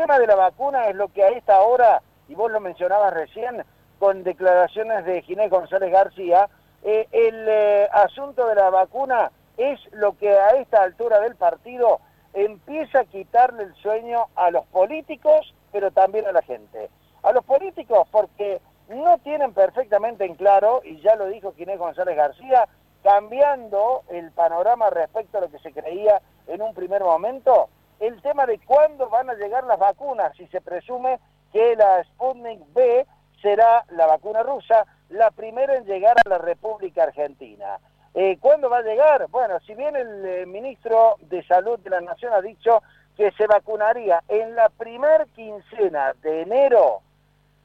tema de la vacuna es lo que a esta hora, y vos lo mencionabas recién, con declaraciones de Ginés González García, eh, el eh, asunto de la vacuna es lo que a esta altura del partido empieza a quitarle el sueño a los políticos, pero también a la gente. A los políticos porque no tienen perfectamente en claro, y ya lo dijo Ginés González García, cambiando el panorama respecto a lo que se creía en un primer momento, el tema de cuándo van a llegar las vacunas, si se presume que la Sputnik B será la vacuna rusa, la primera en llegar a la República Argentina. Eh, ¿Cuándo va a llegar? Bueno, si bien el eh, ministro de Salud de la Nación ha dicho que se vacunaría en la primer quincena de enero,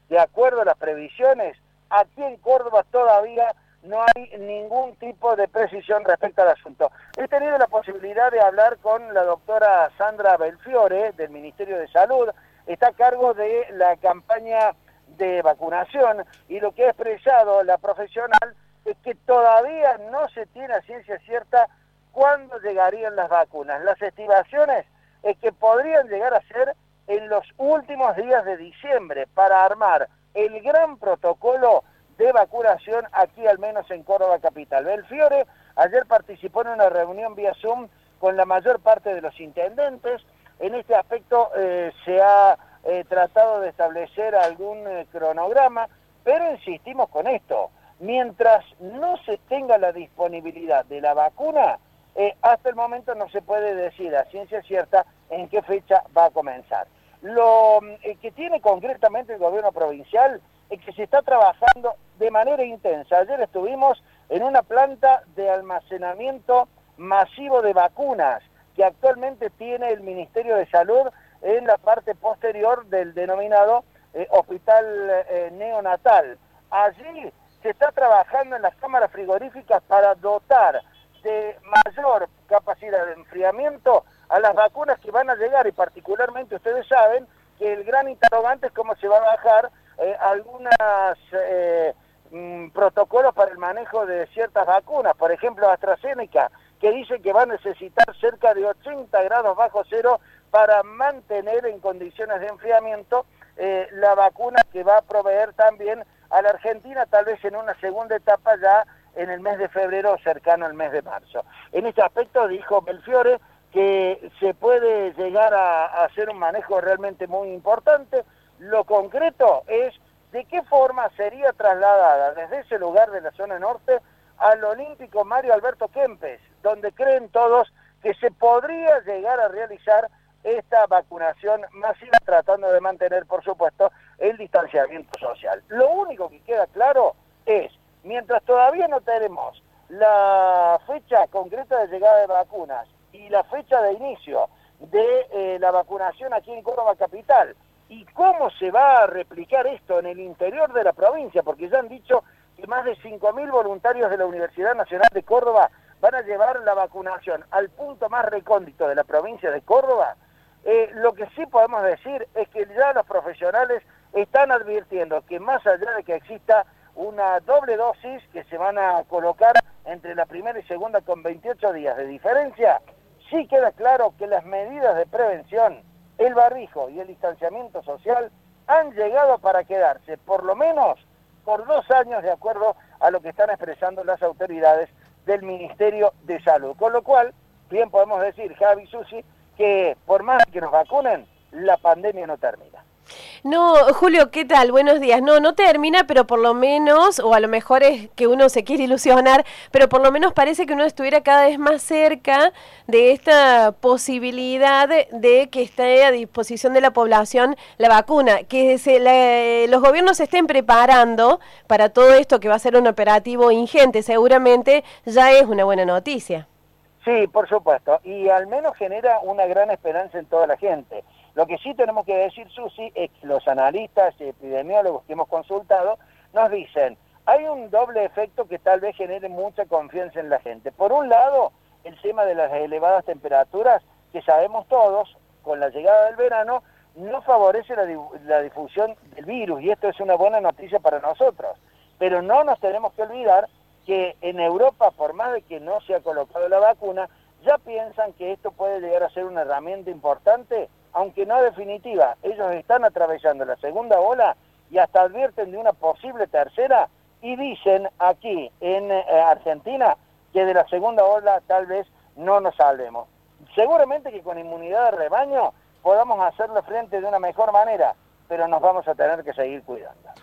de acuerdo a las previsiones, aquí en Córdoba todavía no hay ningún tipo de precisión respecto al asunto. He tenido la posibilidad de hablar con la doctora Sandra Belfiore del Ministerio de Salud, está a cargo de la campaña de vacunación y lo que ha expresado la profesional es que todavía no se tiene a ciencia cierta cuándo llegarían las vacunas. Las estimaciones es que podrían llegar a ser en los últimos días de diciembre para armar el gran protocolo de vacunación aquí al menos en Córdoba Capital. Belfiore ayer participó en una reunión vía Zoom con la mayor parte de los intendentes. En este aspecto eh, se ha eh, tratado de establecer algún eh, cronograma, pero insistimos con esto, mientras no se tenga la disponibilidad de la vacuna, eh, hasta el momento no se puede decir a ciencia cierta en qué fecha va a comenzar. Lo que tiene concretamente el gobierno provincial es que se está trabajando de manera intensa. Ayer estuvimos en una planta de almacenamiento masivo de vacunas que actualmente tiene el Ministerio de Salud en la parte posterior del denominado eh, hospital eh, neonatal. Allí se está trabajando en las cámaras frigoríficas para dotar de mayor capacidad de enfriamiento a las vacunas que van a llegar y particularmente ustedes saben que el gran interrogante es cómo se va a bajar eh, algunos protocolos para el manejo de ciertas vacunas, por ejemplo AstraZeneca, que dice que va a necesitar cerca de 80 grados bajo cero para mantener en condiciones de enfriamiento eh, la vacuna que va a proveer también a la Argentina, tal vez en una segunda etapa ya en el mes de febrero, cercano al mes de marzo. En este aspecto dijo Belfiore que se puede llegar a, hacer un manejo realmente muy importante. Lo concreto es de qué forma sería trasladada desde ese lugar de la zona norte al Olímpico Mario Alberto Kempes, donde creen todos que se podría llegar a realizar esta vacunación masiva tratando de mantener, por supuesto, el distanciamiento social. Lo único que queda claro es, mientras todavía no tenemos la fecha concreta de llegada de vacunas y la fecha de inicio de eh, la vacunación aquí en Córdoba Capital, y cómo se va a replicar esto en el interior de la provincia, porque ya han dicho que más de 5.000 voluntarios de la Universidad Nacional de Córdoba van a llevar la vacunación al punto más recóndito de la provincia de Córdoba, eh, lo que sí podemos decir es que ya los profesionales están advirtiendo que más allá de que exista una doble dosis que se van a colocar entre la primera y segunda con 28 días de diferencia, sí queda claro que las medidas de prevención, el barrijo y el distanciamiento social han llegado para quedarse, por lo menos por dos años, de acuerdo a lo que están expresando las autoridades del Ministerio de Salud. Con lo cual, bien podemos decir, Javi Susi, que por más que nos vacunen, la pandemia no termina. No, Julio, ¿qué tal? Buenos días. No, no termina, pero por lo menos, o a lo mejor es que uno se quiere ilusionar, pero por lo menos parece que uno estuviera cada vez más cerca de esta posibilidad de, que esté a disposición de la población la vacuna, que se, los gobiernos se estén preparando para todo esto que va a ser un operativo ingente, seguramente ya es una buena noticia. Sí, por supuesto, y al menos genera una gran esperanza en toda la gente. Lo que sí tenemos que decir, Susi, es que los analistas y epidemiólogos que hemos consultado nos dicen, hay un doble efecto que tal vez genere mucha confianza en la gente. Por un lado, el tema de las elevadas temperaturas, que sabemos todos, con la llegada del verano, no favorece la, la difusión del virus, y esto es una buena noticia para nosotros. Pero no nos tenemos que olvidar que en Europa, por más de que no se ha colocado la vacuna, ya piensan que esto puede llegar a ser una herramienta importante aunque no definitiva, ellos están atravesando la segunda ola y hasta advierten de una posible tercera y dicen aquí en eh, Argentina que de la segunda ola tal vez no nos salvemos. Seguramente que con inmunidad de rebaño podamos hacerlo frente de una mejor manera, pero nos vamos a tener que seguir cuidando.